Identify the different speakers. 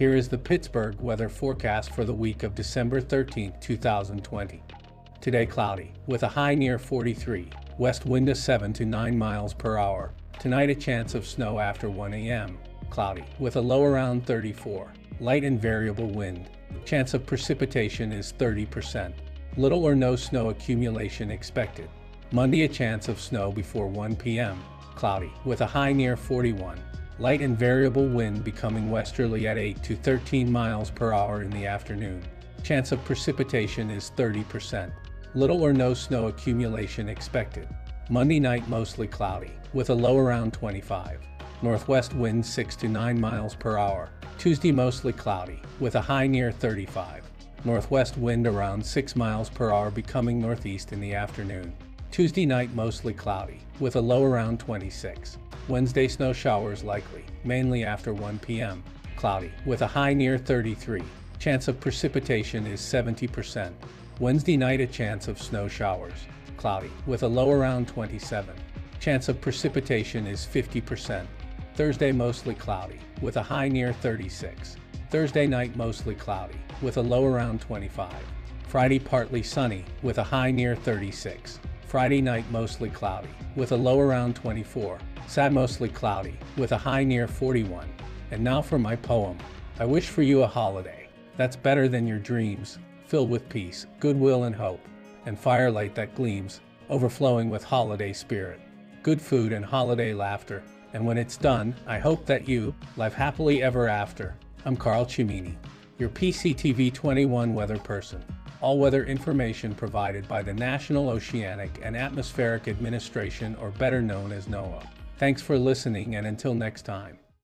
Speaker 1: Here is the Pittsburgh weather forecast for the week of December 13, 2020. Today cloudy, with a high near 43, west wind of 7 to 9 miles per hour. Tonight a chance of snow after 1 a.m. Cloudy, with a low around 34, light and variable wind. Chance of precipitation is 30%. Little or no snow accumulation expected. Monday a chance of snow before 1 p.m. Cloudy, with a high near 41. Light and variable wind becoming westerly at 8 to 13 miles per hour in the afternoon. Chance of precipitation is 30%. Little or no snow accumulation expected. Monday night mostly cloudy, with a low around 25. Northwest wind 6 to 9 miles per hour. Tuesday mostly cloudy, with a high near 35. Northwest wind around 6 miles per hour becoming northeast in the afternoon. Tuesday night mostly cloudy, with a low around 26. Wednesday snow showers likely, mainly after 1 p.m. Cloudy, with a high near 33. Chance of precipitation is 70%. Wednesday night a chance of snow showers. Cloudy, with a low around 27. Chance of precipitation is 50%. Thursday mostly cloudy, with a high near 36. Thursday night mostly cloudy, with a low around 25. Friday partly sunny, with a high near 36. Friday night mostly cloudy, with a low around 24. Sad mostly cloudy, with a high near 41. And now for my poem. I wish for you a holiday that's better than your dreams, filled with peace, goodwill, and hope, and firelight that gleams, overflowing with holiday spirit, good food and holiday laughter. And when it's done, I hope that you live happily ever after. I'm Carl Cimini, your PCTV 21 weather person. All weather information provided by the National Oceanic and Atmospheric Administration, or better known as NOAA. Thanks for listening, and until next time.